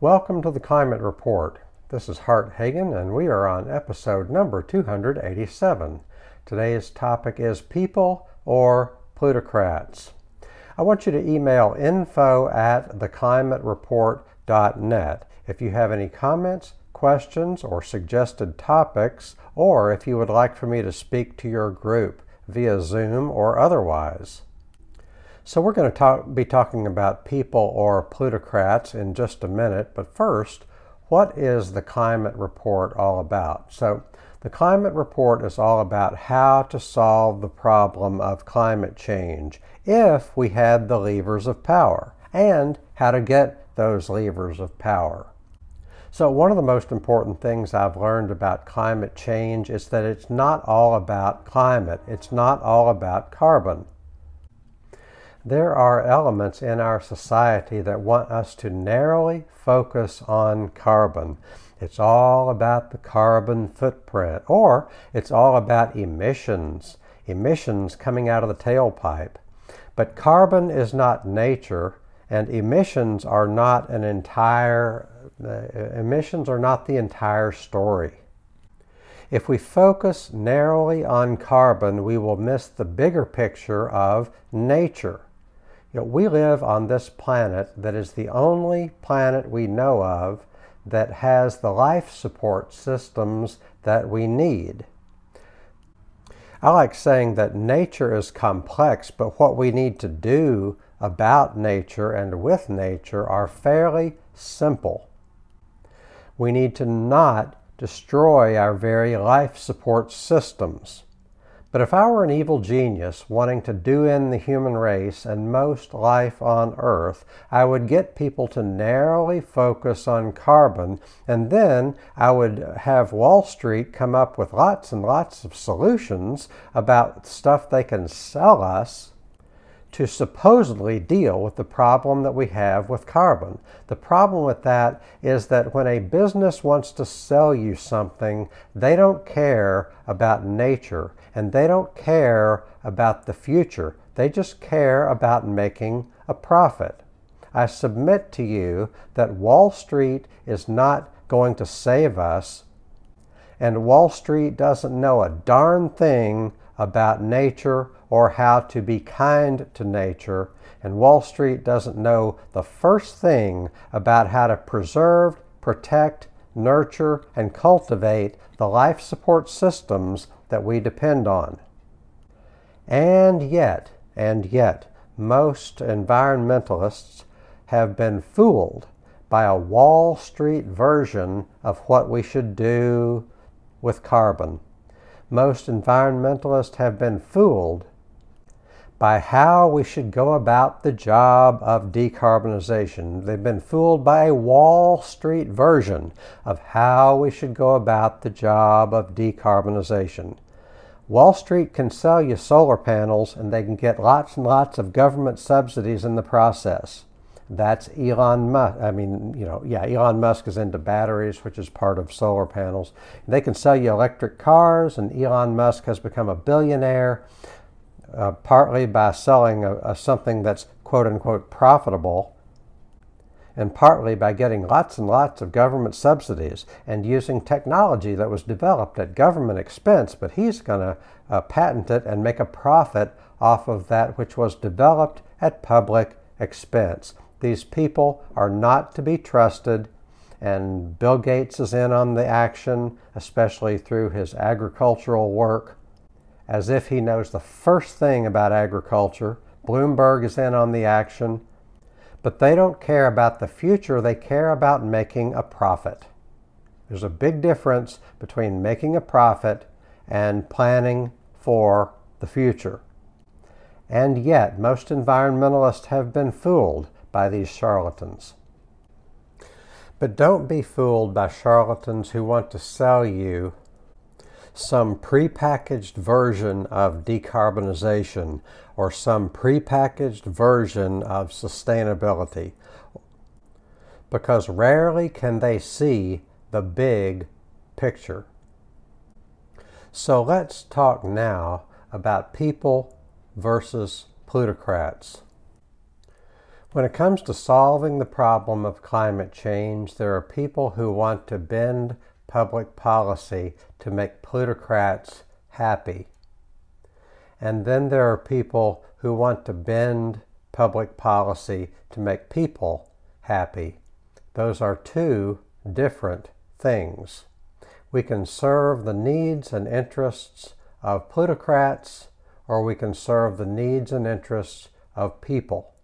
Welcome to the Climate Report. This is Hart Hagen, and we are on episode number 287. Today's topic is people or plutocrats. I want you to email info at theclimatereport.net if you have any comments, questions, or suggested topics, or if you would like for me to speak to your group via Zoom or otherwise. So, we're going to talk, be talking about people or plutocrats in just a minute, but first, what is the climate report all about? So, the climate report is all about how to solve the problem of climate change if we had the levers of power and how to get those levers of power. So, one of the most important things I've learned about climate change is that it's not all about climate, it's not all about carbon. There are elements in our society that want us to narrowly focus on carbon. It's all about the carbon footprint, or it's all about emissions, emissions coming out of the tailpipe. But carbon is not nature, and emissions are not an entire uh, emissions are not the entire story. If we focus narrowly on carbon, we will miss the bigger picture of nature. You know, we live on this planet that is the only planet we know of that has the life support systems that we need. I like saying that nature is complex, but what we need to do about nature and with nature are fairly simple. We need to not destroy our very life support systems. But if I were an evil genius wanting to do in the human race and most life on Earth, I would get people to narrowly focus on carbon, and then I would have Wall Street come up with lots and lots of solutions about stuff they can sell us to supposedly deal with the problem that we have with carbon. The problem with that is that when a business wants to sell you something, they don't care about nature and they don't care about the future. They just care about making a profit. I submit to you that Wall Street is not going to save us, and Wall Street doesn't know a darn thing about nature or how to be kind to nature, and Wall Street doesn't know the first thing about how to preserve, protect, nurture, and cultivate the life support systems that we depend on. And yet, and yet, most environmentalists have been fooled by a Wall Street version of what we should do with carbon most environmentalists have been fooled by how we should go about the job of decarbonization. They've been fooled by a Wall Street version of how we should go about the job of decarbonization. Wall Street can sell you solar panels and they can get lots and lots of government subsidies in the process. That's Elon Musk. I mean, you know, yeah, Elon Musk is into batteries, which is part of solar panels. They can sell you electric cars, and Elon Musk has become a billionaire uh, partly by selling a, a something that's quote unquote profitable, and partly by getting lots and lots of government subsidies and using technology that was developed at government expense, but he's going to uh, patent it and make a profit off of that which was developed at public expense. These people are not to be trusted, and Bill Gates is in on the action, especially through his agricultural work, as if he knows the first thing about agriculture. Bloomberg is in on the action, but they don't care about the future, they care about making a profit. There's a big difference between making a profit and planning for the future. And yet, most environmentalists have been fooled by these charlatans. But don't be fooled by charlatans who want to sell you some prepackaged version of decarbonization or some prepackaged version of sustainability because rarely can they see the big picture. So let's talk now about people versus plutocrats. When it comes to solving the problem of climate change, there are people who want to bend public policy to make plutocrats happy. And then there are people who want to bend public policy to make people happy. Those are two different things. We can serve the needs and interests of plutocrats, or we can serve the needs and interests of people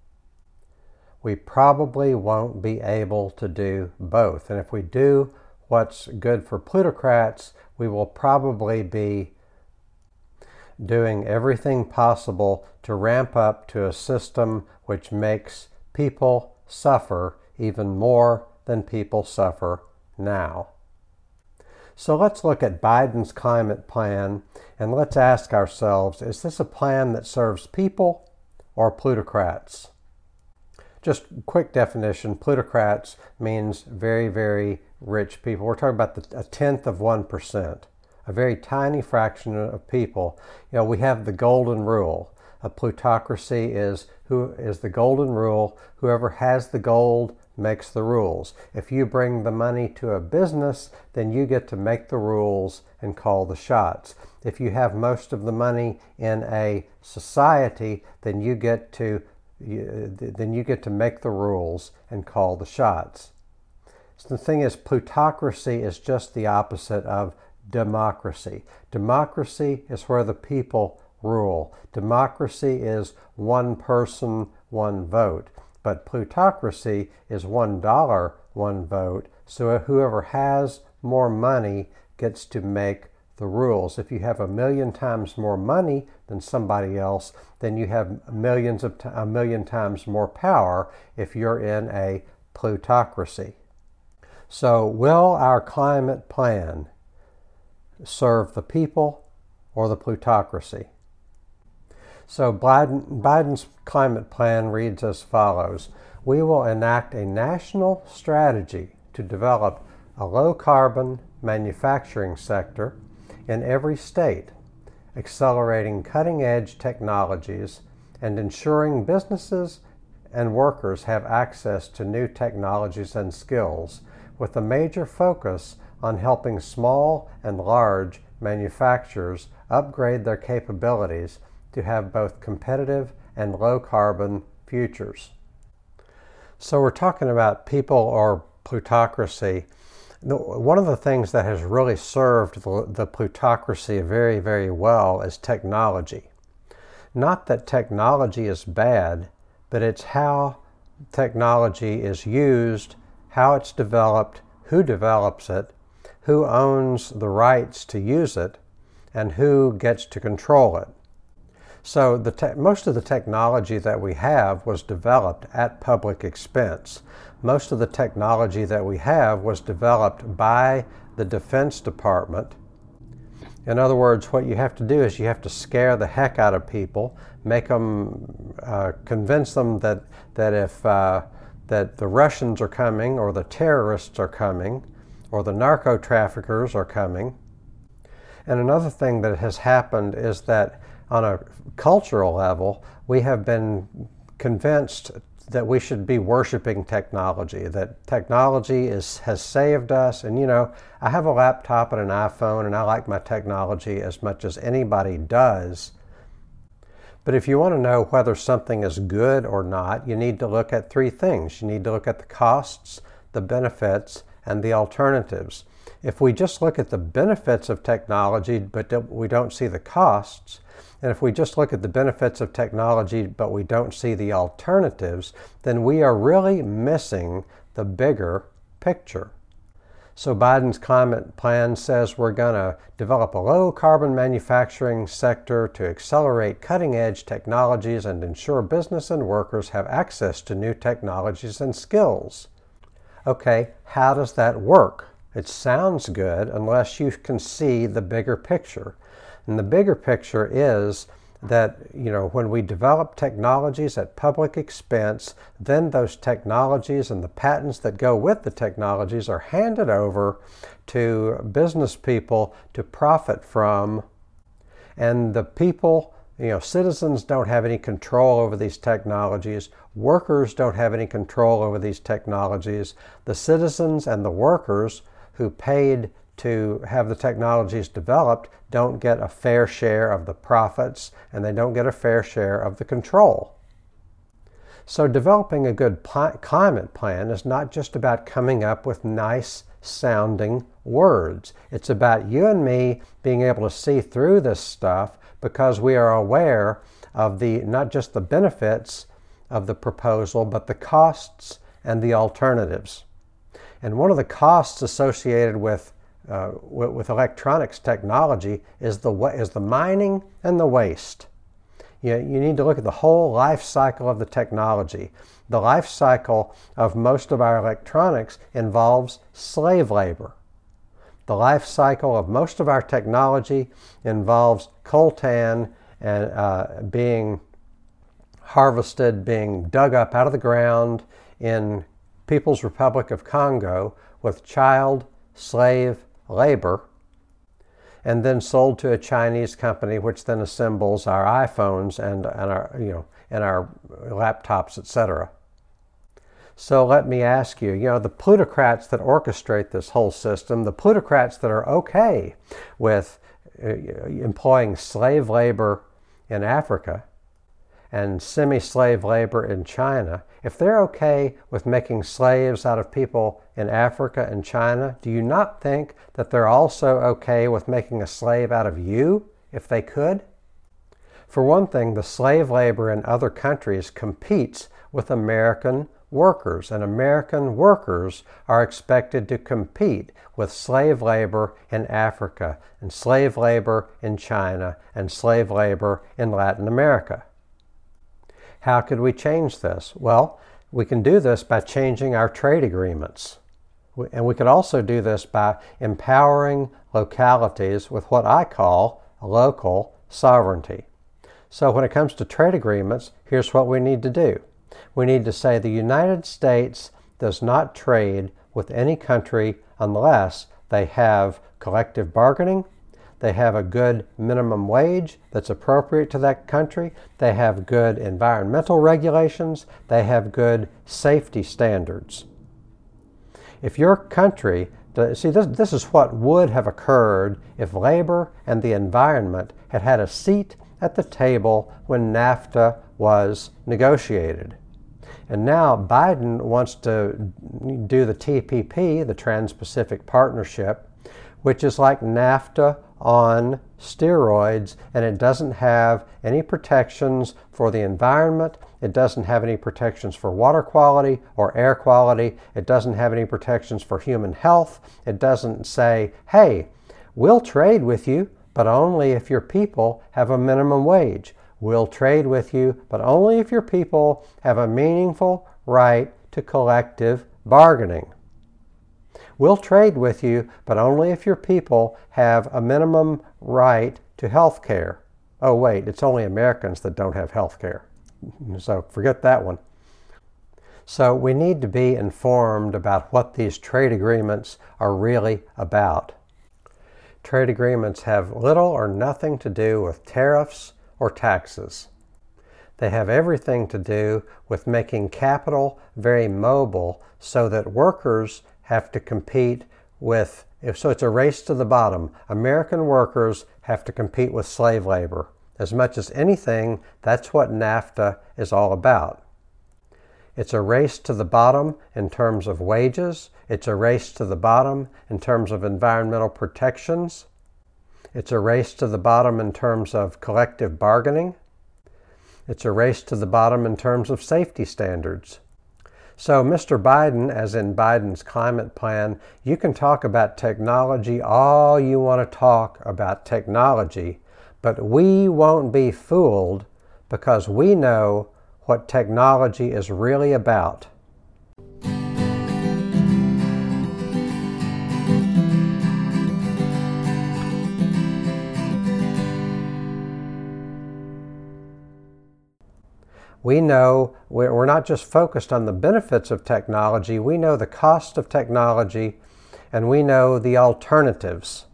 we probably won't be able to do both. And if we do what's good for plutocrats, we will probably be doing everything possible to ramp up to a system which makes people suffer even more than people suffer now. So let's look at Biden's climate plan and let's ask ourselves is this a plan that serves people or plutocrats? Just quick definition plutocrats means very, very rich people. We're talking about the, a tenth of 1%, a very tiny fraction of people. You know, we have the golden rule. A plutocracy is who is the golden rule. Whoever has the gold makes the rules. If you bring the money to a business, then you get to make the rules and call the shots. If you have most of the money in a society, then you get to you, then you get to make the rules and call the shots. So the thing is, plutocracy is just the opposite of democracy. Democracy is where the people rule. Democracy is one person, one vote. But plutocracy is one dollar, one vote. So whoever has more money gets to make the rules. If you have a million times more money than somebody else, then you have millions of t- a million times more power if you're in a plutocracy. So, will our climate plan serve the people or the plutocracy? So, Biden, Biden's climate plan reads as follows We will enact a national strategy to develop a low carbon manufacturing sector in every state, accelerating cutting edge technologies and ensuring businesses and workers have access to new technologies and skills, with a major focus on helping small and large manufacturers upgrade their capabilities to have both competitive and low carbon futures. So, we're talking about people or plutocracy one of the things that has really served the, the, plutocracy very, very well is technology. Not that technology is bad, but it's how technology is used, how it's developed, who develops it, who owns the rights to use it, and who gets to control it. So te- most of the technology that we have was developed at public expense. Most of the technology that we have was developed by the Defense Department. In other words, what you have to do is you have to scare the heck out of people, make them, uh, convince them that that if uh, that the Russians are coming, or the terrorists are coming, or the narco traffickers are coming. And another thing that has happened is that on a cultural level, we have been convinced that we should be worshiping technology, that technology is, has saved us. And you know, I have a laptop and an iPhone, and I like my technology as much as anybody does. But if you want to know whether something is good or not, you need to look at three things. You need to look at the costs, the benefits, and the alternatives. If we just look at the benefits of technology, but we don't see the costs, and if we just look at the benefits of technology but we don't see the alternatives, then we are really missing the bigger picture. So Biden's climate plan says we're going to develop a low carbon manufacturing sector to accelerate cutting edge technologies and ensure business and workers have access to new technologies and skills. Okay, how does that work? It sounds good unless you can see the bigger picture. And the bigger picture is that you know when we develop technologies at public expense, then those technologies and the patents that go with the technologies are handed over to business people to profit from, and the people you know, citizens don't have any control over these technologies. Workers don't have any control over these technologies. The citizens and the workers who paid to have the technologies developed don't get a fair share of the profits and they don't get a fair share of the control. So, developing a good pl- climate plan is not just about coming up with nice sounding words. It's about you and me being able to see through this stuff because we are aware of the not just the benefits of the proposal, but the costs and the alternatives. And one of the costs associated with uh, with, electronics technology is the is the mining and the waste. You, you need to look at the whole life cycle of the technology. The life cycle of most of our electronics involves slave labor. The life cycle of most of our technology involves coltan and uh, being harvested, being dug up out of the ground in People's Republic of Congo with child slave labor, and then sold to a Chinese company, which then assembles our iPhones and, and our you know and our laptops, etc. So let me ask you, you know, the plutocrats that orchestrate this whole system, the plutocrats that are okay with uh, employing slave labor in Africa and semi slave labor in China, if they're okay with making slaves out of people in Africa and China, do you not think that they're also okay with making a slave out of you if they could? For one thing, the slave labor in other countries competes with American workers, and American workers are expected to compete with slave labor in Africa, and slave labor in China, and slave labor in Latin America. How could we change this? Well, we can do this by changing our trade agreements. And we could also do this by empowering localities with what I call local sovereignty. So, when it comes to trade agreements, here's what we need to do we need to say the United States does not trade with any country unless they have collective bargaining, they have a good minimum wage that's appropriate to that country, they have good environmental regulations, they have good safety standards. If your country, see, this, this is what would have occurred if labor and the environment had had a seat at the table when NAFTA was negotiated. And now Biden wants to do the TPP, the Trans Pacific Partnership, which is like NAFTA on steroids, and it doesn't have any protections for the environment. It doesn't have any protections for water quality or air quality. It doesn't have any protections for human health. It doesn't say, hey, we'll trade with you, but only if your people have a minimum wage. We'll trade with you, but only if your people have a meaningful right to collective bargaining. We'll trade with you, but only if your people have a minimum right to health care. Oh, wait, it's only Americans that don't have health care. So forget that one. So we need to be informed about what these trade agreements are really about. Trade agreements have little or nothing to do with tariffs or taxes. They have everything to do with making capital very mobile so that workers have to compete with, if so, it's a race to the bottom. American workers have to compete with slave labor. As much as anything, that's what NAFTA is all about. It's a race to the bottom in terms of wages. It's a race to the bottom in terms of environmental protections. It's a race to the bottom in terms of collective bargaining. It's a race to the bottom in terms of safety standards. So, Mr. Biden, as in Biden's climate plan, you can talk about technology all you want to talk about technology, but we won't be fooled because we know what technology is really about. We know we're not just focused on the benefits of technology, we know the cost of technology and we know the alternatives.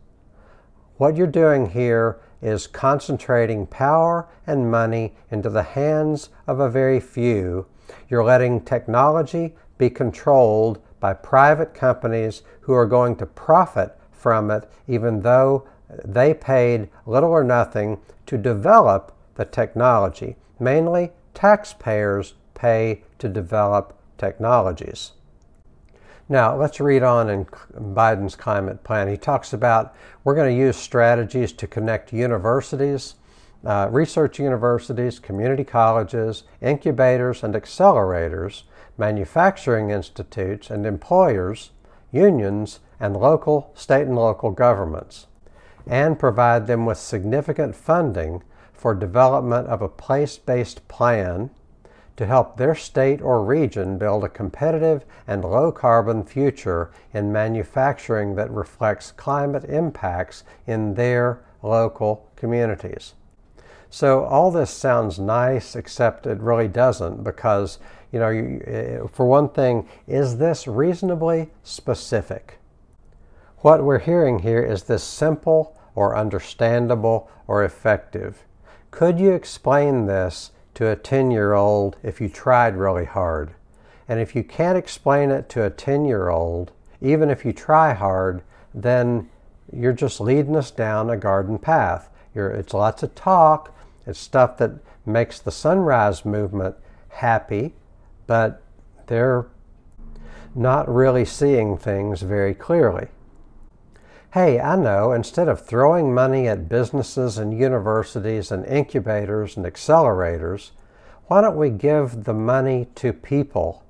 What you're doing here is concentrating power and money into the hands of a very few. You're letting technology be controlled by private companies who are going to profit from it, even though they paid little or nothing to develop the technology. Mainly, taxpayers pay to develop technologies. Now, let's read on in Biden's climate plan. He talks about we're going to use strategies to connect universities, uh, research universities, community colleges, incubators and accelerators, manufacturing institutes, and employers, unions, and local, state, and local governments, and provide them with significant funding for development of a place based plan to help their state or region build a competitive and low carbon future in manufacturing that reflects climate impacts in their local communities. So, all this sounds nice, except it really doesn't because, you know, you, eh, for one thing, is this reasonably specific? What we're hearing here is this simple or understandable or effective. Could you explain this to a 10 year old if you tried really hard. And if you can't explain it to a 10 year old, even if you try hard, then you're just leading us down a garden path. You're, it's lots of talk, it's stuff that makes the sunrise movement happy, but they're not really seeing things very clearly. Hey, I know, instead of throwing money at businesses and universities and incubators and accelerators, why don't we give the money to people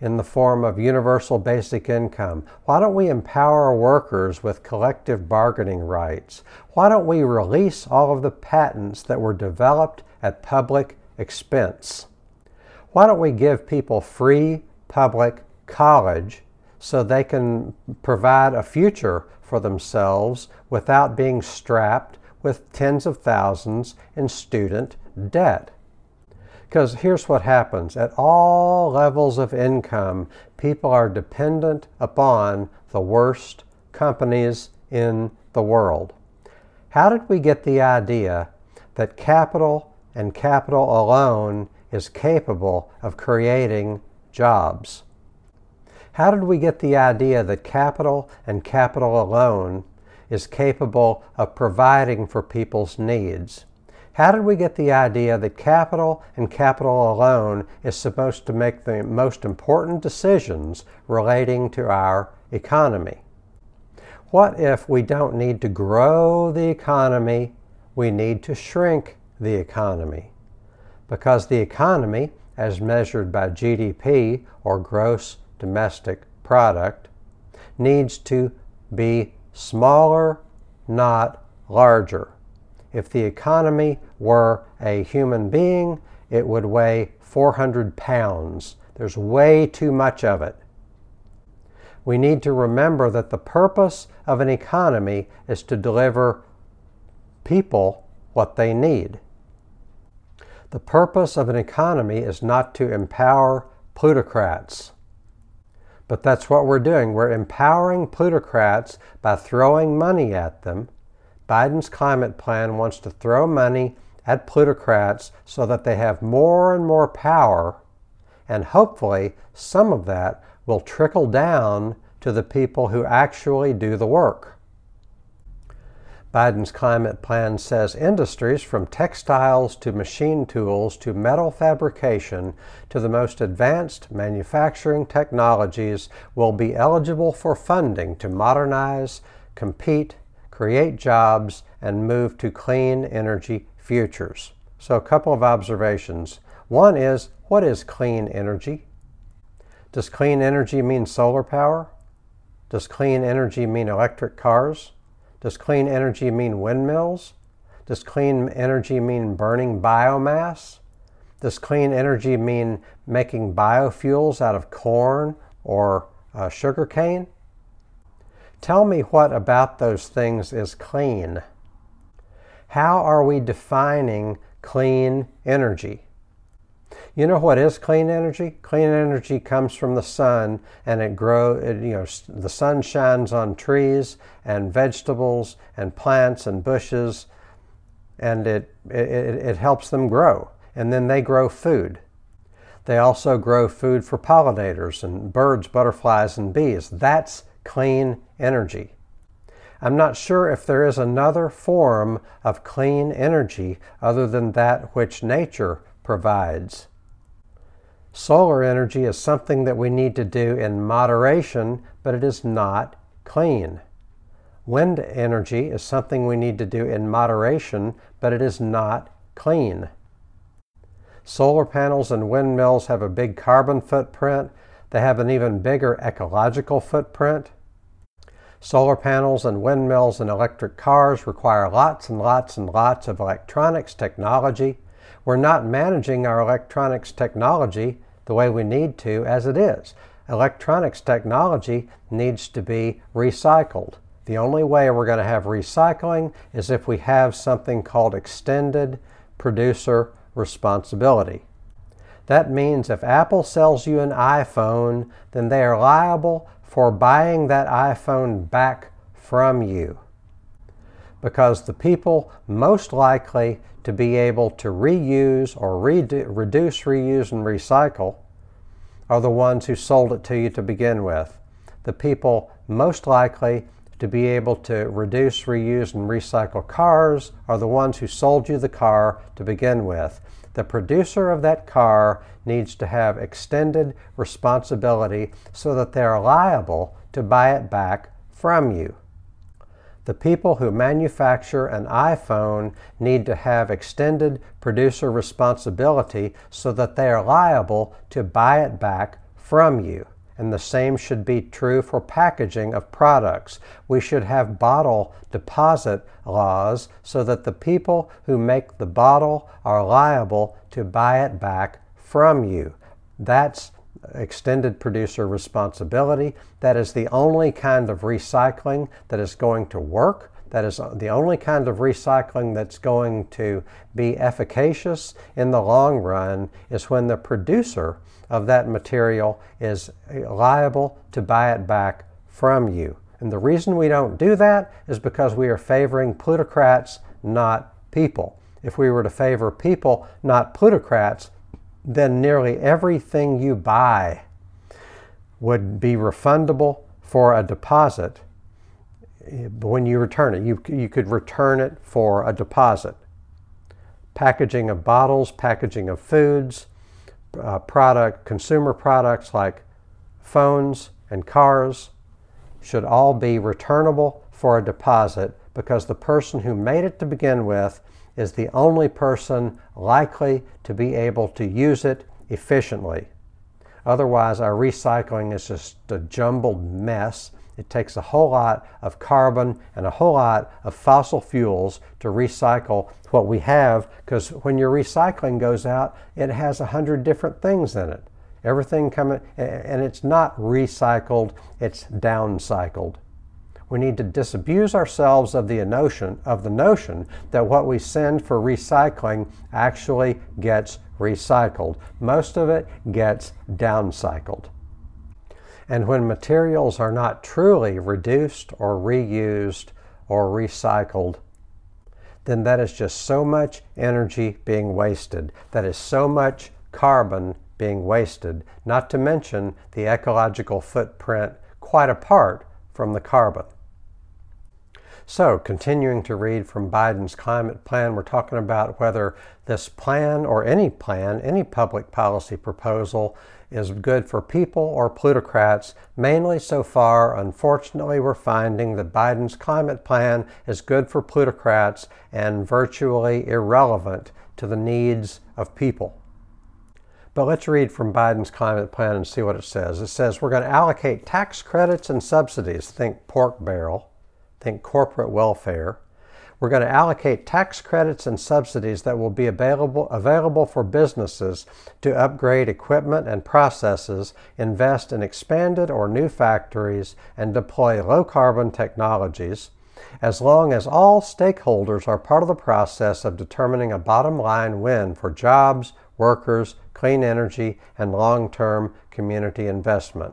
in the form of universal basic income? Why don't we empower workers with collective bargaining rights? Why don't we release all of the patents that were developed at public expense? Why don't we give people free public college so they can provide a future for themselves without being strapped with tens of thousands in student debt. Because here's what happens at all levels of income, people are dependent upon the worst companies in the world. How did we get the idea that capital and capital alone is capable of creating jobs? How did we get the idea that capital and capital alone is capable of providing for people's needs? How did we get the idea that capital and capital alone is supposed to make the most important decisions relating to our economy? What if we don't need to grow the economy, we need to shrink the economy? Because the economy, as measured by GDP or gross domestic product needs to be smaller, not larger. If the economy were a human being, it would weigh 400 pounds. There's way too much of it. We need to remember that the purpose of an economy is to deliver people what they need. The purpose of an economy is not to empower plutocrats. But that's what we're doing. We're empowering plutocrats by throwing money at them. Biden's climate plan wants to throw money at plutocrats so that they have more and more power, and hopefully some of that will trickle down to the people who actually do the work. Biden's climate plan says industries from textiles to machine tools to metal fabrication to the most advanced manufacturing technologies will be eligible for funding to modernize, compete, create jobs, and move to clean energy futures. So, a couple of observations. One is what is clean energy? Does clean energy mean solar power? Does clean energy mean electric cars? Does clean energy mean windmills? Does clean energy mean burning biomass? Does clean energy mean making biofuels out of corn or uh, sugar cane? Tell me what about those things is clean. How are we defining clean energy? You know what is clean energy? Clean energy comes from the sun, and it grows. you know, the sun shines on trees and vegetables and plants and bushes and it, it, it helps them grow. And then they grow food. They also grow food for pollinators and birds, butterflies, and bees. That's clean energy. I'm not sure if there is another form of clean energy other than that which nature provides. Solar energy is something that we need to do in moderation, but it is not clean. Wind energy is something we need to do in moderation, but it is not clean. Solar panels and windmills have a big carbon footprint. They have an even bigger ecological footprint. Solar panels and windmills and electric cars require lots and lots and lots of electronics technology. We're not managing our electronics technology the way we need to as it is. Electronics technology needs to be recycled. The only way we're going to have recycling is if we have something called extended producer responsibility. That means if Apple sells you an iPhone, then they are liable for buying that iPhone back from you. Because the people most likely to be able to reuse or redu- reduce, reuse, and recycle are the ones who sold it to you to begin with. The people most likely to be able to reduce, reuse, and recycle cars are the ones who sold you the car to begin with. The producer of that car needs to have extended responsibility so that they're liable to buy it back from you. The people who manufacture an iPhone need to have extended producer responsibility so that they are liable to buy it back from you and the same should be true for packaging of products. We should have bottle deposit laws so that the people who make the bottle are liable to buy it back from you. That's extended producer responsibility. That is the only kind of recycling that is going to work. That is the only kind of recycling that's going to be efficacious in the long run is when the producer of that material is liable to buy it back from you. And the reason we don't do that is because we are favoring plutocrats, not people. If we were to favor people, not plutocrats, then nearly everything you buy would be refundable for a deposit when you return it. You, you could return it for a deposit. Packaging of bottles, packaging of foods, uh, product, consumer products like phones and cars should all be returnable for a deposit because the person who made it to begin with is the only person likely to be able to use it efficiently. Otherwise, our recycling is just a jumbled mess it takes a whole lot of carbon and a whole lot of fossil fuels to recycle what we have because when your recycling goes out, it has a hundred different things in it. Everything coming, and it's not recycled, it's downcycled. We need to disabuse ourselves of the notion of the notion that what we send for recycling actually gets recycled. Most of it gets downcycled. And when materials are not truly reduced or reused or recycled, then that is just so much energy being wasted. That is so much carbon being wasted, not to mention the ecological footprint quite apart from the carbon. So, continuing to read from Biden's climate plan, we're talking about whether this plan or any plan, any public policy proposal, is good for people or plutocrats. Mainly so far, unfortunately, we're finding that Biden's climate plan is good for plutocrats and virtually irrelevant to the needs of people. But let's read from Biden's climate plan and see what it says. It says we're going to allocate tax credits and subsidies, think pork barrel, think corporate welfare, we're going to allocate tax credits and subsidies that will be available, available for businesses to upgrade equipment and processes, invest in expanded or new factories, and deploy low carbon technologies, as long as all stakeholders are part of the process of determining a bottom line win for jobs, workers, clean energy, and long term community investment.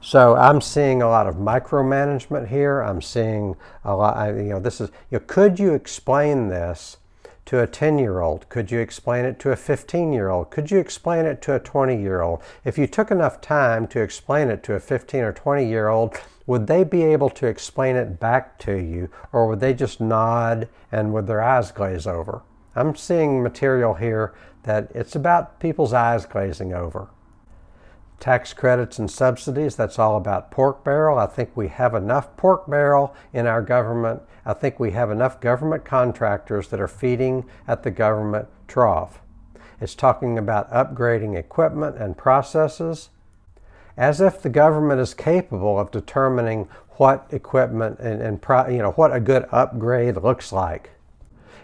So I'm seeing a lot of micromanagement here. I'm seeing a lot. You know, this is. You know, could you explain this to a 10 year old? Could you explain it to a 15 year old? Could you explain it to a 20 year old? If you took enough time to explain it to a 15 or 20 year old, would they be able to explain it back to you, or would they just nod and with their eyes glaze over? I'm seeing material here that it's about people's eyes glazing over. Tax credits and subsidies, that's all about pork barrel. I think we have enough pork barrel in our government. I think we have enough government contractors that are feeding at the government trough. It's talking about upgrading equipment and processes as if the government is capable of determining what equipment and, and you know what a good upgrade looks like.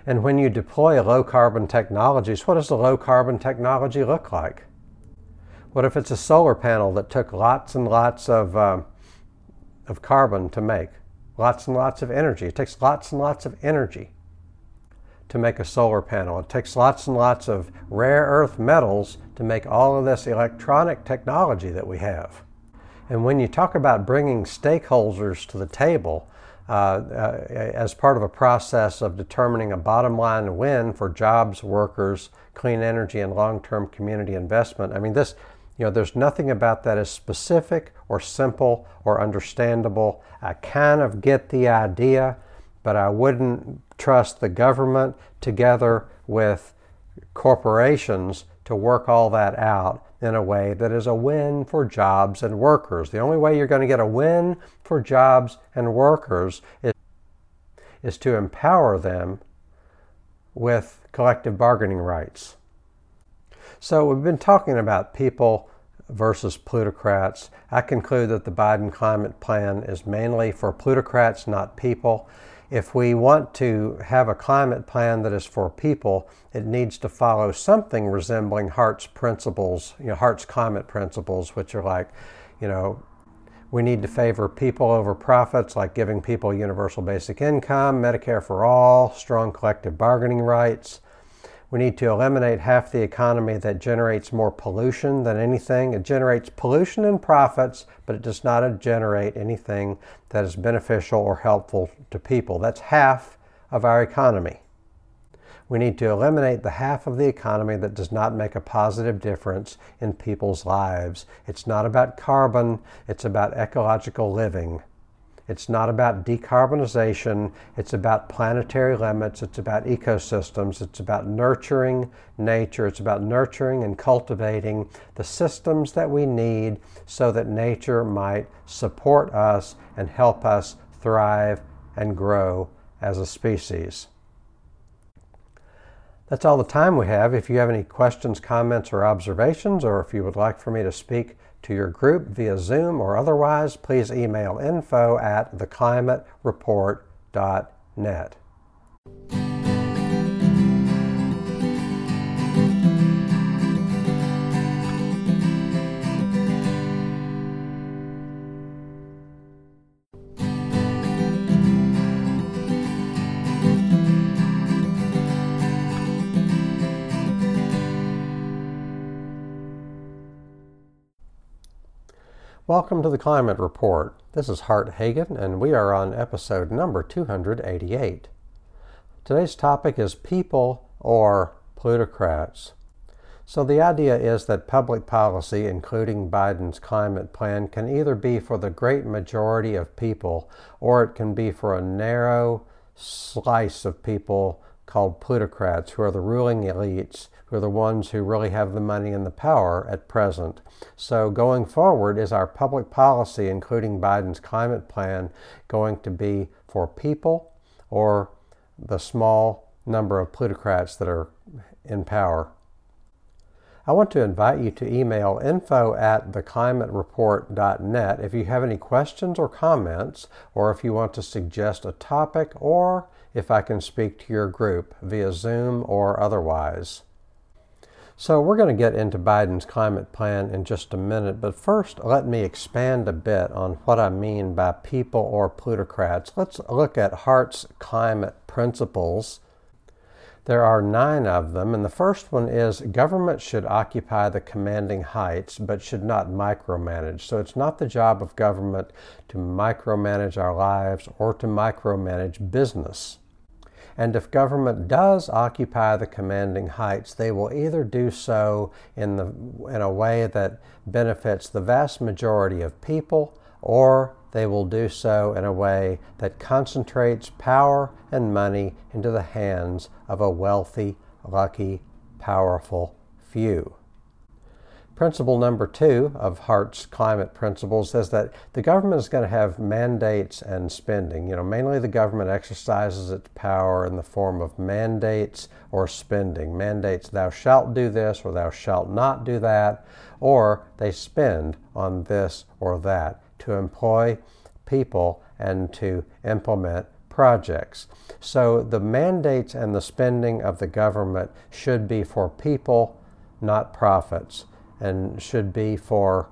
And when you deploy low carbon technologies, what does the low carbon technology look like? What if it's a solar panel that took lots and lots of, uh, of carbon to make? Lots and lots of energy. It takes lots and lots of energy to make a solar panel. It takes lots and lots of rare earth metals to make all of this electronic technology that we have. And when you talk about bringing stakeholders to the table uh, uh, as part of a process of determining a bottom line win for jobs, workers, clean energy, and long term community investment, I mean, this you know, there's nothing about that is specific or simple or understandable. I kind of get the idea, but I wouldn't trust the government together with corporations to work all that out in a way that is a win for jobs and workers. The only way you're going to get a win for jobs and workers is, is to empower them with collective bargaining rights. So we've been talking about people versus plutocrats. I conclude that the Biden climate plan is mainly for plutocrats, not people. If we want to have a climate plan that is for people, it needs to follow something resembling Hart's principles, you know, Hart's climate principles, which are like, you know, we need to favor people over profits, like giving people universal basic income, Medicare for all, strong collective bargaining rights, we need to eliminate half the economy that generates more pollution than anything. It generates pollution and profits, but it does not generate anything that is beneficial or helpful to people. That's half of our economy. We need to eliminate the half of the economy that does not make a positive difference in people's lives. It's not about carbon, it's about ecological living. It's not about decarbonization. It's about planetary limits. It's about ecosystems. It's about nurturing nature. It's about nurturing and cultivating the systems that we need so that nature might support us and help us thrive and grow as a species. That's all the time we have. If you have any questions, comments, or observations, or if you would like for me to speak to your group via Zoom or otherwise, please email info at theclimatereport.net. Welcome to the Climate Report. This is Hart Hagen, and we are on episode number 288. Today's topic is people or plutocrats. So, the idea is that public policy, including Biden's climate plan, can either be for the great majority of people or it can be for a narrow slice of people called plutocrats, who are the ruling elites who are the ones who really have the money and the power at present. So, going forward, is our public policy, including Biden's climate plan, going to be for people or the small number of plutocrats that are in power? I want to invite you to email info at theclimatereport.net if you have any questions or comments, or if you want to suggest a topic, or if I can speak to your group via Zoom or otherwise. So, we're going to get into Biden's climate plan in just a minute, but first, let me expand a bit on what I mean by people or plutocrats. Let's look at Hart's climate principles. There are nine of them, and the first one is government should occupy the commanding heights but should not micromanage. So, it's not the job of government to micromanage our lives or to micromanage business. And if government does occupy the commanding heights, they will either do so in, the, in a way that benefits the vast majority of people, or they will do so in a way that concentrates power and money into the hands of a wealthy, lucky, powerful few. Principle number two of Hart's climate principles is that the government is going to have mandates and spending. You know, mainly the government exercises its power in the form of mandates or spending. Mandates, thou shalt do this or thou shalt not do that, or they spend on this or that to employ people and to implement projects. So the mandates and the spending of the government should be for people, not profits and should be for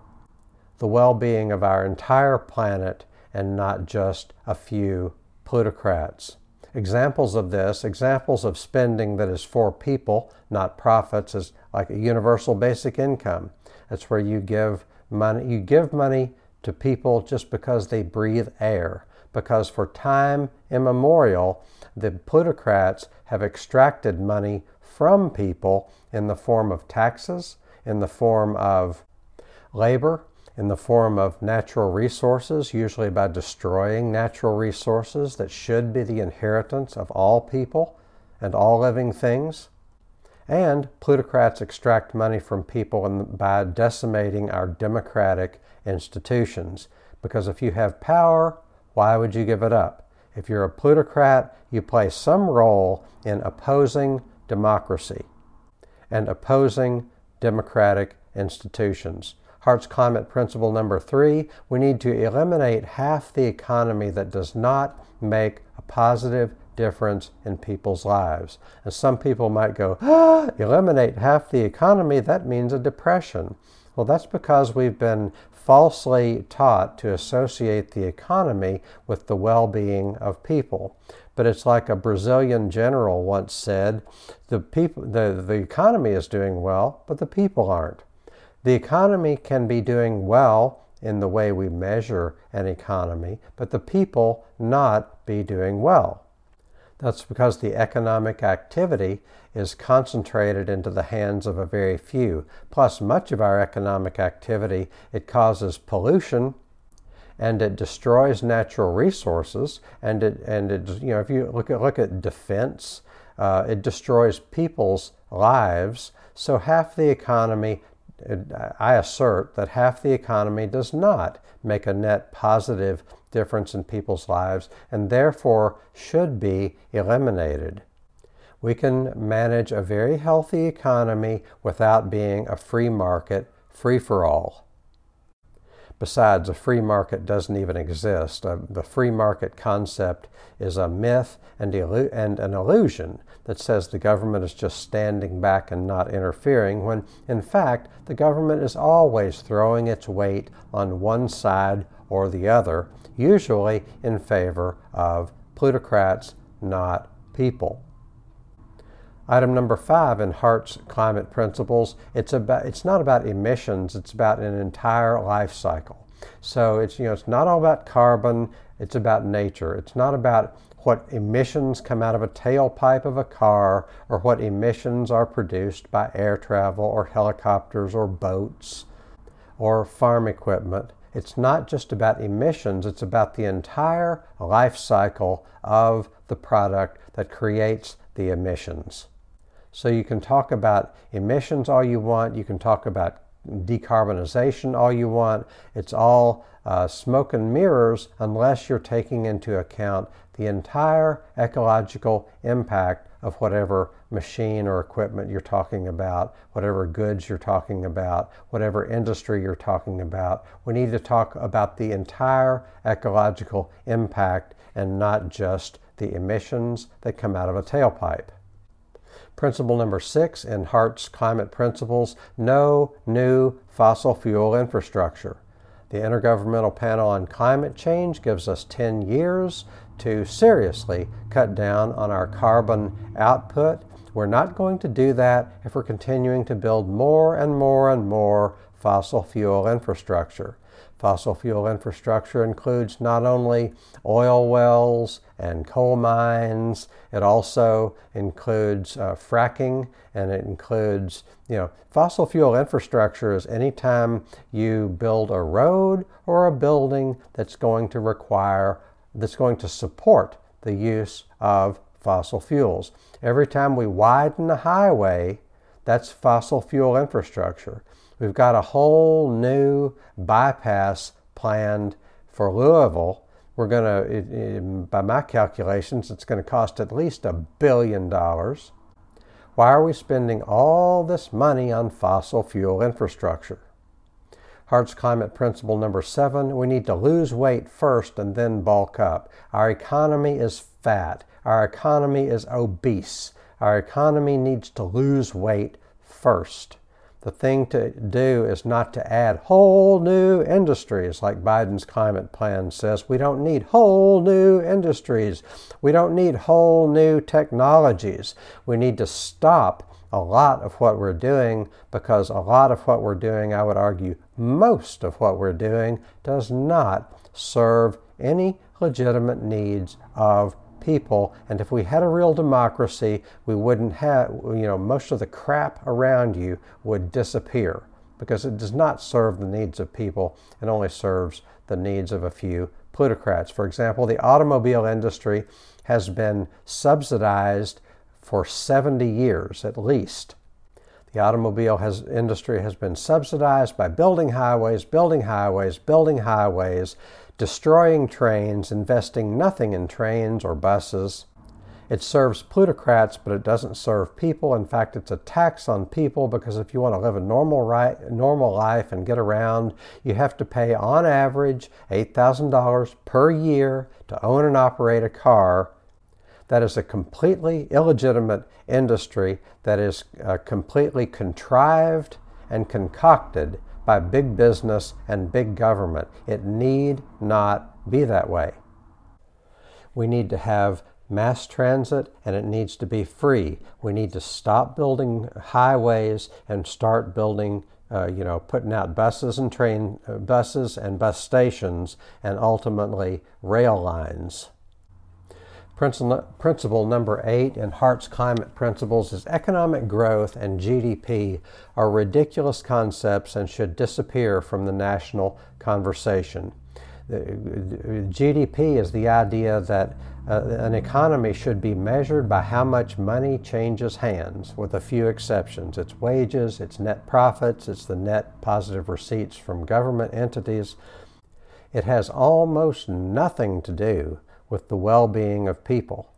the well being of our entire planet and not just a few plutocrats. Examples of this, examples of spending that is for people, not profits, is like a universal basic income. That's where you give money, you give money to people just because they breathe air. Because for time immemorial, the plutocrats have extracted money from people in the form of taxes, in the form of labor, in the form of natural resources, usually by destroying natural resources that should be the inheritance of all people and all living things. And plutocrats extract money from people by decimating our democratic institutions. Because if you have power, why would you give it up? If you're a plutocrat, you play some role in opposing democracy and opposing democratic institutions. Hart's climate principle number three we need to eliminate half the economy that does not make a positive difference in people's lives. And some people might go, ah, eliminate half the economy, that means a depression. Well, that's because we've been falsely taught to associate the economy with the well being of people. But it's like a Brazilian general once said the, people, the, the economy is doing well, but the people aren't. The economy can be doing well in the way we measure an economy, but the people not be doing well. That's because the economic activity is concentrated into the hands of a very few. Plus, much of our economic activity, it causes pollution and it destroys natural resources. And it, and it, you know, if you look at, look at defense, uh, it destroys people's lives. So half the economy, I assert that half the economy does not make a net positive difference in people's lives and therefore should be eliminated. We can manage a very healthy economy without being a free market, free for all. Besides, a free market doesn't even exist. Uh, the free market concept is a myth and, and an illusion that says the government is just standing back and not interfering, when in fact the government is always throwing its weight on one side or the other, usually in favor of plutocrats, not people. Item number five in Hart's climate principles, it's, about, it's not about emissions, it's about an entire life cycle. So it's, you know, it's not all about carbon, it's about nature. It's not about what emissions come out of a tailpipe of a car or what emissions are produced by air travel or helicopters or boats or farm equipment. It's not just about emissions, it's about the entire life cycle of the product that creates the emissions. So you can talk about emissions all you want, you can talk about decarbonization all you want. It's all uh, smoke and mirrors unless you're taking into account the entire ecological impact of whatever machine or equipment you're talking about, whatever goods you're talking about, whatever industry you're talking about. We need to talk about the entire ecological impact and not just the emissions that come out of a tailpipe. Principle number six in Hart's climate principles no new fossil fuel infrastructure. The Intergovernmental Panel on Climate Change gives us 10 years to seriously cut down on our carbon output. We're not going to do that if we're continuing to build more and more and more fossil fuel infrastructure. Fossil fuel infrastructure includes not only oil wells and coal mines, it also includes uh, fracking and it includes, you know, fossil fuel infrastructure is anytime you build a road or a building that's going to require, that's going to support the use of fossil fuels. Every time we widen a highway, that's fossil fuel infrastructure. We've got a whole new bypass planned for Louisville. We're going to, by my calculations, it's going to cost at least a billion dollars. Why are we spending all this money on fossil fuel infrastructure? Hart's Climate Principle number seven we need to lose weight first and then bulk up. Our economy is fat. Our economy is obese. Our economy needs to lose weight first. The thing to do is not to add whole new industries like Biden's climate plan says. We don't need whole new industries. We don't need whole new technologies. We need to stop a lot of what we're doing because a lot of what we're doing, I would argue, most of what we're doing, does not serve any legitimate needs of people. And if we had a real democracy, we wouldn't have, you know, most of the crap around you would disappear because it does not serve the needs of people. It only serves the needs of a few plutocrats. For example, the automobile industry has been subsidized for 70 years at least. The automobile has, industry has been subsidized by building highways, building highways, building highways, destroying trains, investing nothing in trains or buses. It serves plutocrats, but it doesn't serve people. In fact, it's a tax on people because if you want to live a normal, right, normal life and get around, you have to pay on average $8,000 per year to own and operate a car. That is a completely illegitimate industry that is uh, completely contrived and concocted by big business and big government. It need not be that way. We need to have mass transit and it needs to be free. We need to stop building highways and start building uh, you know, putting out buses and train uh, buses and bus stations and ultimately rail lines. Principle number eight in Hart's climate principles is economic growth and GDP are ridiculous concepts and should disappear from the national conversation. GDP is the idea that uh, an economy should be measured by how much money changes hands, with a few exceptions. It's wages, it's net profits, it's the net positive receipts from government entities. It has almost nothing to do with the well being of people.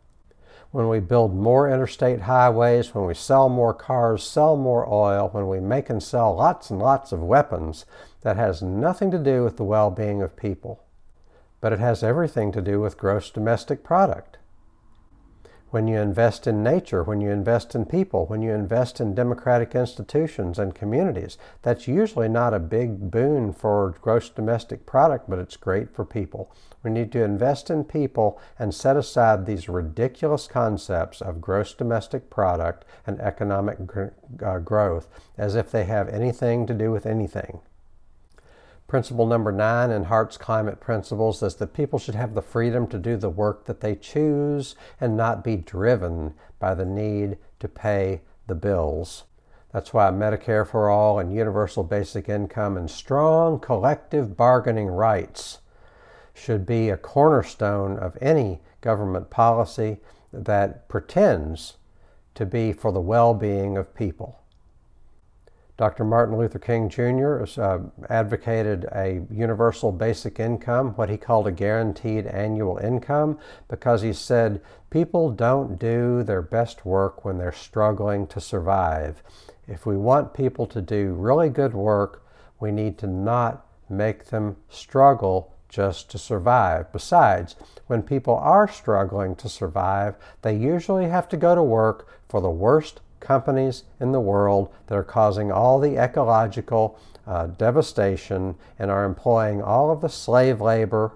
When we build more interstate highways, when we sell more cars, sell more oil, when we make and sell lots and lots of weapons, that has nothing to do with the well being of people. But it has everything to do with gross domestic product when you invest in nature, when you invest in people, when you invest in democratic institutions and communities. That's usually not a big boon for gross domestic product, but it's great for people. We need to invest in people and set aside these ridiculous concepts of gross domestic product and economic gr- uh, growth as if they have anything to do with anything. Principle number nine in Hart's Climate Principles is that people should have the freedom to do the work that they choose and not be driven by the need to pay the bills. That's why Medicare for all and universal basic income and strong collective bargaining rights should be a cornerstone of any government policy that pretends to be for the well being of people. Dr. Martin Luther King Jr. Uh, advocated a universal basic income, what he called a guaranteed annual income, because he said people don't do their best work when they're struggling to survive. If we want people to do really good work, we need to not make them struggle just to survive. Besides, when people are struggling to survive, they usually have to go to work for the worst companies in the world that are causing all the ecological uh, devastation and are employing all of the slave labor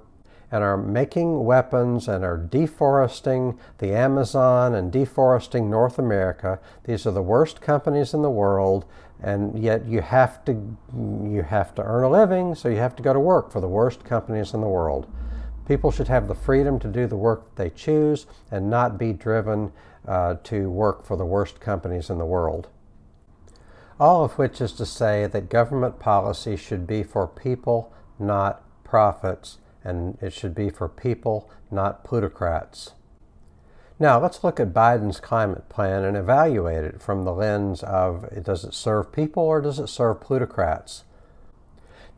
and are making weapons and are deforesting the Amazon and deforesting North America. These are the worst companies in the world, and yet you have to you have to earn a living, so you have to go to work for the worst companies in the world. People should have the freedom to do the work they choose and not be driven uh, to work for the worst companies in the world. All of which is to say that government policy should be for people, not profits, and it should be for people, not plutocrats. Now, let's look at Biden's climate plan and evaluate it from the lens of does it serve people or does it serve plutocrats?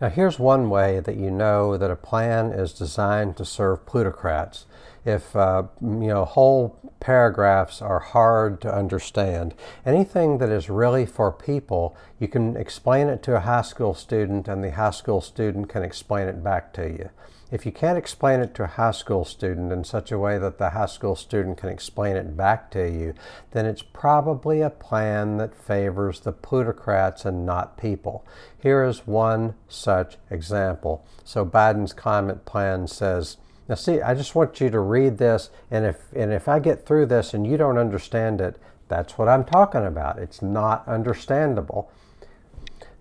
Now, here's one way that you know that a plan is designed to serve plutocrats. If uh, you know whole paragraphs are hard to understand, anything that is really for people, you can explain it to a high school student, and the high school student can explain it back to you. If you can't explain it to a high school student in such a way that the high school student can explain it back to you, then it's probably a plan that favors the plutocrats and not people. Here is one such example. So Biden's climate plan says, now see, I just want you to read this, and if and if I get through this and you don't understand it, that's what I'm talking about. It's not understandable.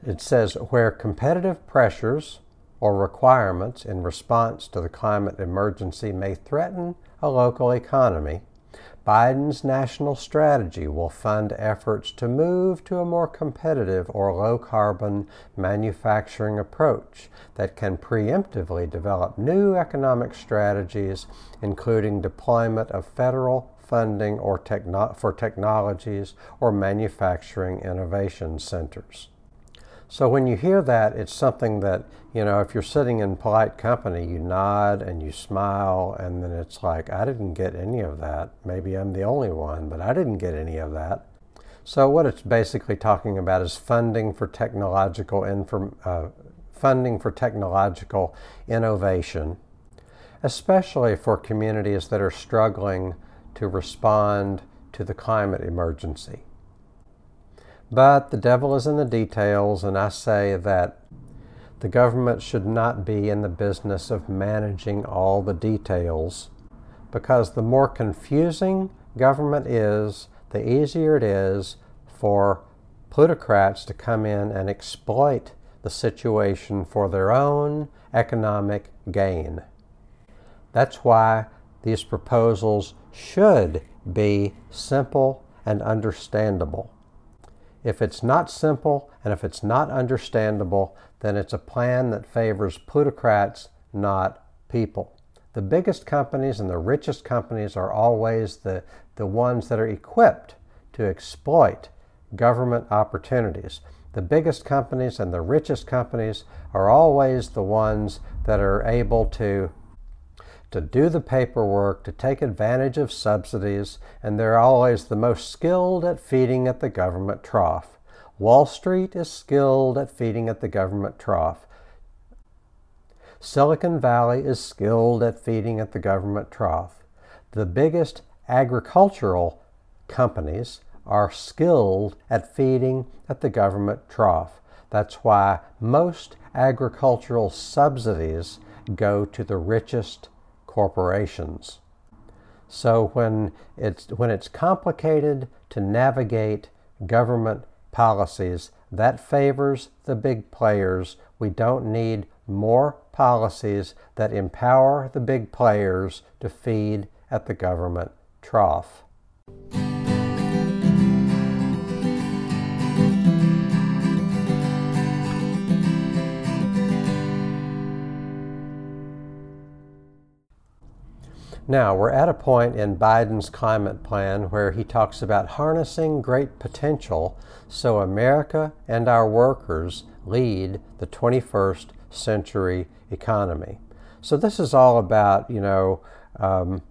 It says where competitive pressures or requirements in response to the climate emergency may threaten a local economy, Biden's national strategy will fund efforts to move to a more competitive or low carbon manufacturing approach that can preemptively develop new economic strategies, including deployment of federal funding or techno- for technologies or manufacturing innovation centers. So when you hear that, it's something that, you know, if you're sitting in polite company, you nod and you smile, and then it's like, I didn't get any of that. Maybe I'm the only one, but I didn't get any of that. So what it's basically talking about is funding for technological inform, uh, funding for technological innovation, especially for communities that are struggling to respond to the climate emergency. But the devil is in the details, and I say that the government should not be in the business of managing all the details because the more confusing government is, the easier it is for plutocrats to come in and exploit the situation for their own economic gain. That's why these proposals should be simple and understandable. If it's not simple and if it's not understandable, then it's a plan that favors plutocrats, not people. The biggest companies and the richest companies are always the, the ones that are equipped to exploit government opportunities. The biggest companies and the richest companies are always the ones that are able to to do the paperwork, to take advantage of subsidies, and they're always the most skilled at feeding at the government trough. Wall Street is skilled at feeding at the government trough. Silicon Valley is skilled at feeding at the government trough. The biggest agricultural companies are skilled at feeding at the government trough. That's why most agricultural subsidies go to the richest corporations. So when it's, when it's complicated to navigate government policies, that favors the big players. We don't need more policies that empower the big players to feed at the government trough. Now, we're at a point in Biden's climate plan where he talks about harnessing great potential so America and our workers lead the 21st century economy. So, this is all about, you know, um,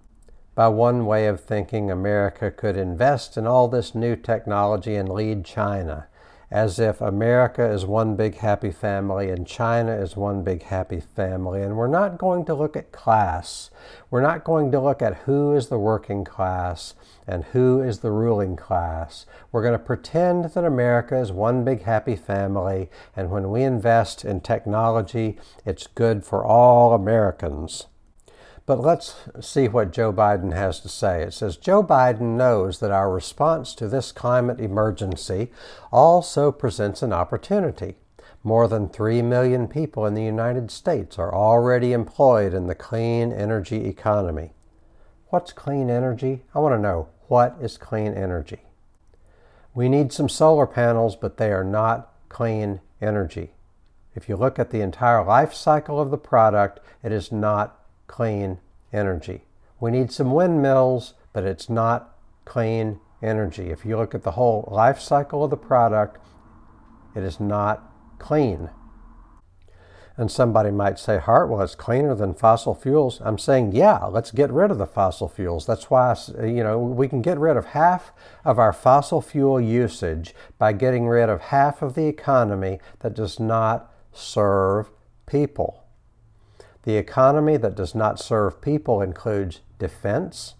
by one way of thinking, America could invest in all this new technology and lead China as if America is one big happy family and China is one big happy family. And we're not going to look at class. We're not going to look at who is the working class and who is the ruling class. We're going to pretend that America is one big happy family, and when we invest in technology, it's good for all Americans. But let's see what Joe Biden has to say. It says Joe Biden knows that our response to this climate emergency also presents an opportunity. More than 3 million people in the United States are already employed in the clean energy economy. What's clean energy? I want to know what is clean energy? We need some solar panels, but they are not clean energy. If you look at the entire life cycle of the product, it is not clean energy. We need some windmills, but it's not clean energy. If you look at the whole life cycle of the product, it is not clean. And somebody might say, Hart, well, it's cleaner than fossil fuels. I'm saying, yeah, let's get rid of the fossil fuels. That's why, you know, we can get rid of half of our fossil fuel usage by getting rid of half of the economy that does not serve people. The economy that does not serve people includes defense.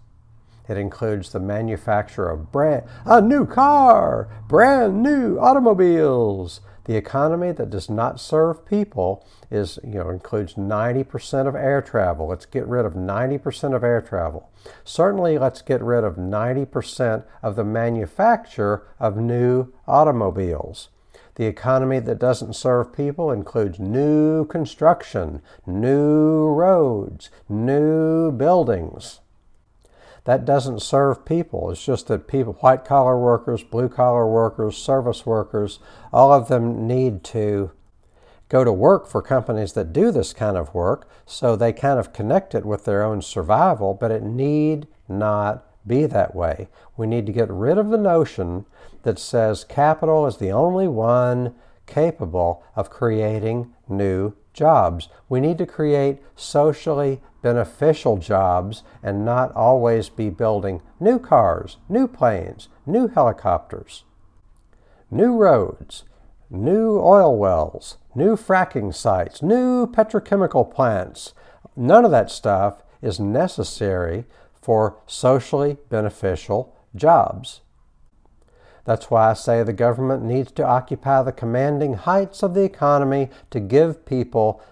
It includes the manufacture of brand, a new car, brand new automobiles, the economy that does not serve people is, you know, includes 90% of air travel. Let's get rid of 90% of air travel. Certainly, let's get rid of 90% of the manufacture of new automobiles. The economy that doesn't serve people includes new construction, new roads, new buildings that doesn't serve people. It's just that people, white collar workers, blue collar workers, service workers, all of them need to go to work for companies that do this kind of work, so they kind of connect it with their own survival, but it need not be that way. We need to get rid of the notion that says capital is the only one capable of creating new jobs. We need to create socially beneficial jobs and not always be building new cars, new planes, new helicopters, new roads, new oil wells, new fracking sites, new petrochemical plants. None of that stuff is necessary for socially beneficial jobs. That's why I say the government needs to occupy the commanding heights of the economy to give people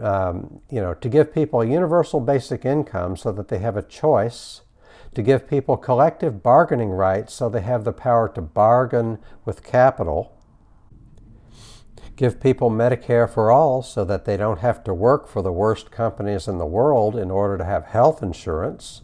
um, you know, to give people a universal basic income so that they have a choice, to give people collective bargaining rights so they have the power to bargain with capital, give people Medicare for all so that they don't have to work for the worst companies in the world in order to have health insurance.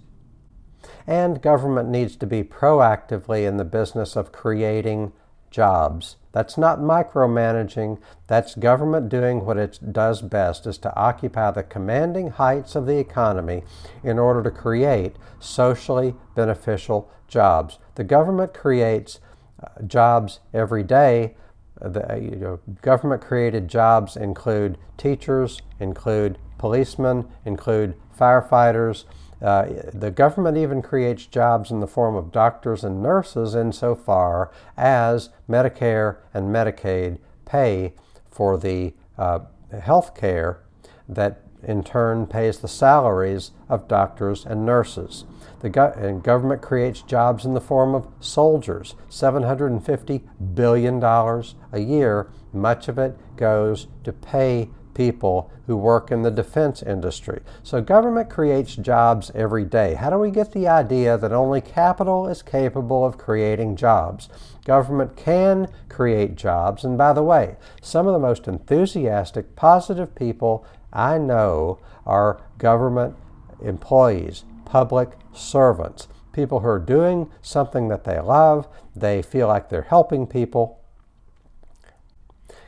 And government needs to be proactively in the business of creating jobs. That's not micromanaging. That's government doing what it does best is to occupy the commanding heights of the economy in order to create socially beneficial jobs. The government creates uh, jobs every day. The uh, you know, government created jobs include teachers, include policemen, include firefighters, uh, the government even creates jobs in the form of doctors and nurses insofar as Medicare and Medicaid pay for the uh, health care that in turn pays the salaries of doctors and nurses. The go- and government creates jobs in the form of soldiers, $750 billion a year. Much of it goes to pay people who work in the defense industry. So government creates jobs every day. How do we get the idea that only capital is capable of creating jobs? Government can create jobs. And by the way, some of the most enthusiastic, positive people I know are government employees, public servants, people who are doing something that they love, they feel like they're helping people,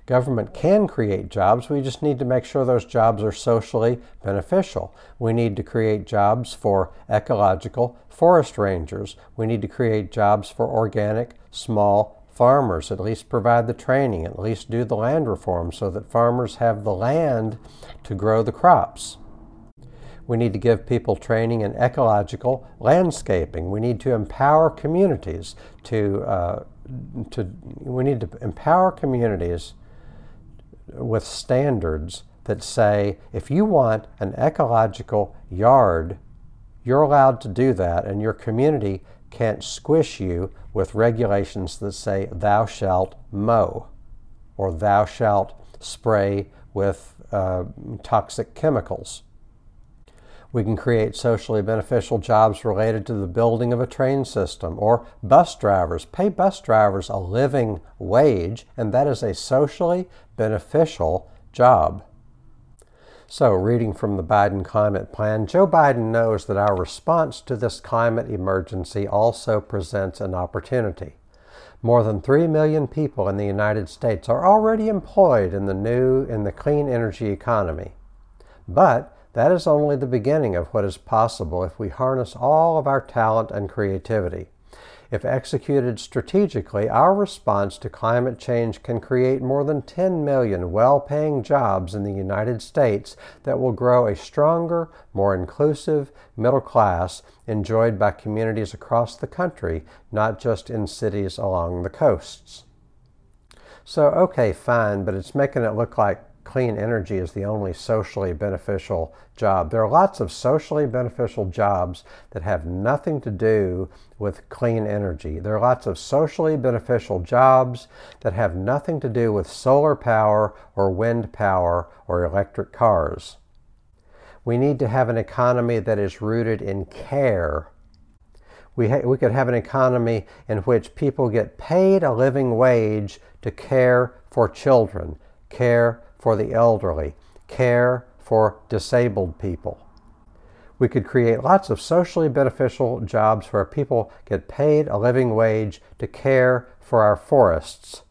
Government can create jobs. We just need to make sure those jobs are socially beneficial. We need to create jobs for ecological forest rangers. We need to create jobs for organic small farmers, at least provide the training, at least do the land reform so that farmers have the land to grow the crops. We need to give people training in ecological landscaping. We need to empower communities to, uh, to we need to empower communities with standards that say if you want an ecological yard, you're allowed to do that, and your community can't squish you with regulations that say thou shalt mow or thou shalt spray with uh, toxic chemicals. We can create socially beneficial jobs related to the building of a train system or bus drivers. Pay bus drivers a living wage, and that is a socially beneficial job. So, reading from the Biden climate plan, Joe Biden knows that our response to this climate emergency also presents an opportunity. More than 3 million people in the United States are already employed in the new in the clean energy economy. But that is only the beginning of what is possible if we harness all of our talent and creativity. If executed strategically, our response to climate change can create more than 10 million well paying jobs in the United States that will grow a stronger, more inclusive middle class enjoyed by communities across the country, not just in cities along the coasts. So, okay, fine, but it's making it look like clean energy is the only socially beneficial job. There are lots of socially beneficial jobs that have nothing to do with clean energy. There are lots of socially beneficial jobs that have nothing to do with solar power or wind power or electric cars. We need to have an economy that is rooted in care. We, ha- we could have an economy in which people get paid a living wage to care for children, care for the elderly, care for disabled people. We could create lots of socially beneficial jobs where people get paid a living wage to care for our forests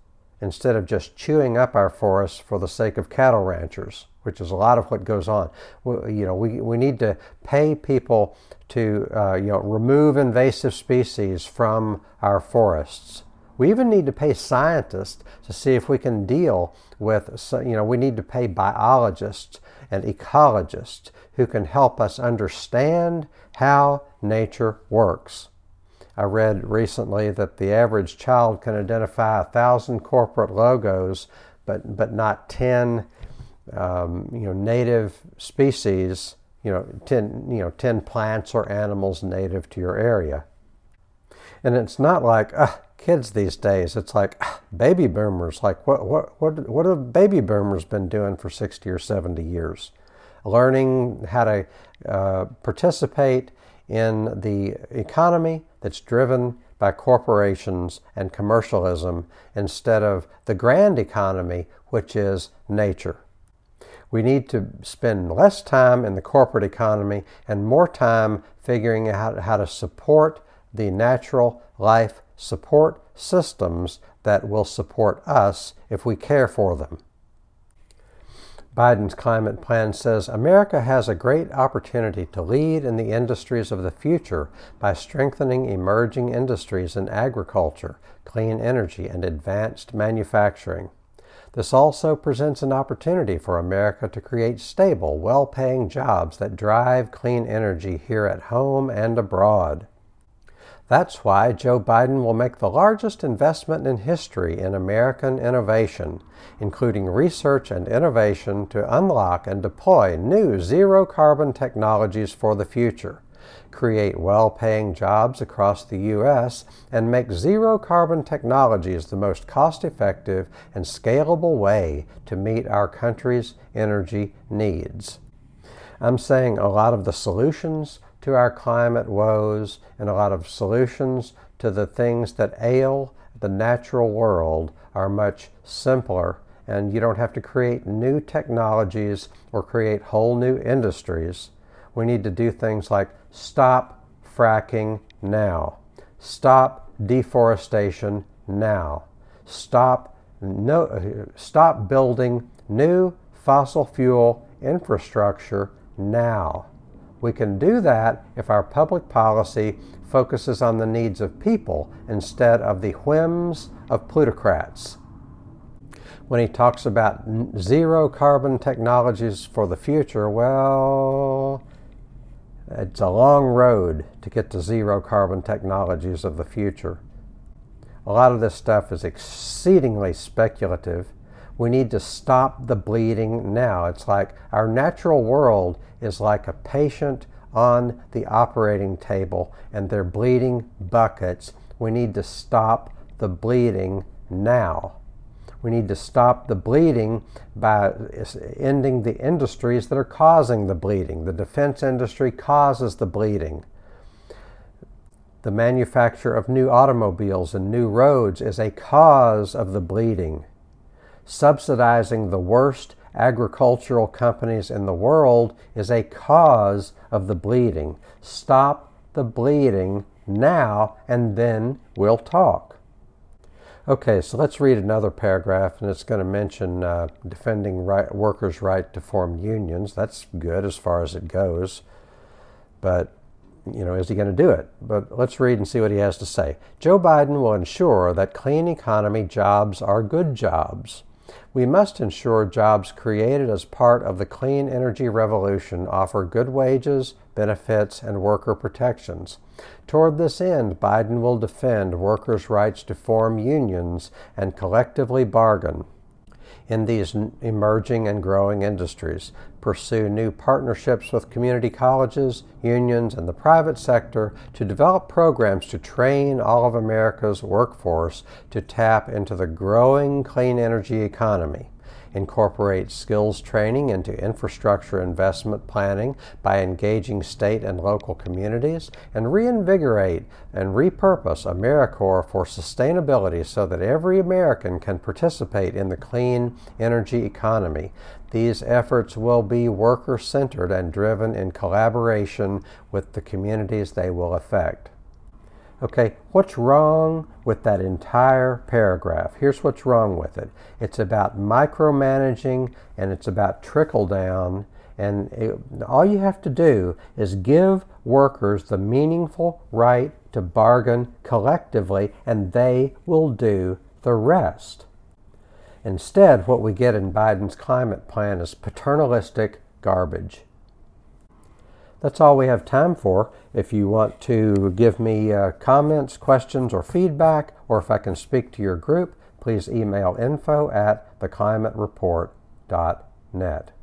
instead of just chewing up our forests for the sake of cattle ranchers, which is a lot of what goes on. We, you know, we, we need to pay people to uh, you know, remove invasive species from our forests. We even need to pay scientists to see if we can deal with, you know, we need to pay biologists and ecologists who can help us understand how nature works. I read recently that the average child can identify a thousand corporate logos, but, but not 10 um, you know, native species, you know, 10, you know, 10 plants or animals native to your area. And it's not like, uh, kids these days. It's like baby boomers. Like what what what what have baby boomers been doing for sixty or seventy years? Learning how to uh, participate in the economy that's driven by corporations and commercialism instead of the grand economy, which is nature. We need to spend less time in the corporate economy and more time figuring out how to support the natural life support systems that will support us if we care for them. Biden's climate plan says America has a great opportunity to lead in the industries of the future by strengthening emerging industries in agriculture, clean energy, and advanced manufacturing. This also presents an opportunity for America to create stable, well paying jobs that drive clean energy here at home and abroad. That's why Joe Biden will make the largest investment in history in American innovation, including research and innovation to unlock and deploy new zero carbon technologies for the future, create well paying jobs across the U.S., and make zero carbon technologies the most cost effective and scalable way to meet our country's energy needs. I'm saying a lot of the solutions to our climate woes and a lot of solutions to the things that ail the natural world are much simpler and you don't have to create new technologies or create whole new industries. We need to do things like stop fracking now, stop deforestation now, stop, no, stop building new fossil fuel infrastructure now. We can do that if our public policy focuses on the needs of people instead of the whims of plutocrats. When he talks about zero carbon technologies for the future, well, it's a long road to get to zero carbon technologies of the future. A lot of this stuff is exceedingly speculative we need to stop the bleeding now. It's like our natural world is like a patient on the operating table and they're bleeding buckets. We need to stop the bleeding now. We need to stop the bleeding by ending the industries that are causing the bleeding. The defense industry causes the bleeding. The manufacture of new automobiles and new roads is a cause of the bleeding. Subsidizing the worst agricultural companies in the world is a cause of the bleeding. Stop the bleeding now, and then we'll talk. Okay, so let's read another paragraph, and it's going to mention uh, defending right, workers' right to form unions. That's good as far as it goes, but you know, is he going to do it? But let's read and see what he has to say. Joe Biden will ensure that clean economy jobs are good jobs. We must ensure jobs created as part of the clean energy revolution offer good wages, benefits, and worker protections. Toward this end, Biden will defend workers' rights to form unions and collectively bargain in these emerging and growing industries, pursue new partnerships with community colleges, unions, and the private sector to develop programs to train all of America's workforce to tap into the growing clean energy economy incorporate skills training into infrastructure investment planning by engaging state and local communities, and reinvigorate and repurpose AmeriCorps for sustainability so that every American can participate in the clean energy economy. These efforts will be worker centered and driven in collaboration with the communities they will affect. Okay, what's wrong with that entire paragraph? Here's what's wrong with it it's about micromanaging and it's about trickle down. And it, all you have to do is give workers the meaningful right to bargain collectively, and they will do the rest. Instead, what we get in Biden's climate plan is paternalistic garbage. That's all we have time for. If you want to give me uh, comments, questions, or feedback, or if I can speak to your group, please email info at theclimatereport.net.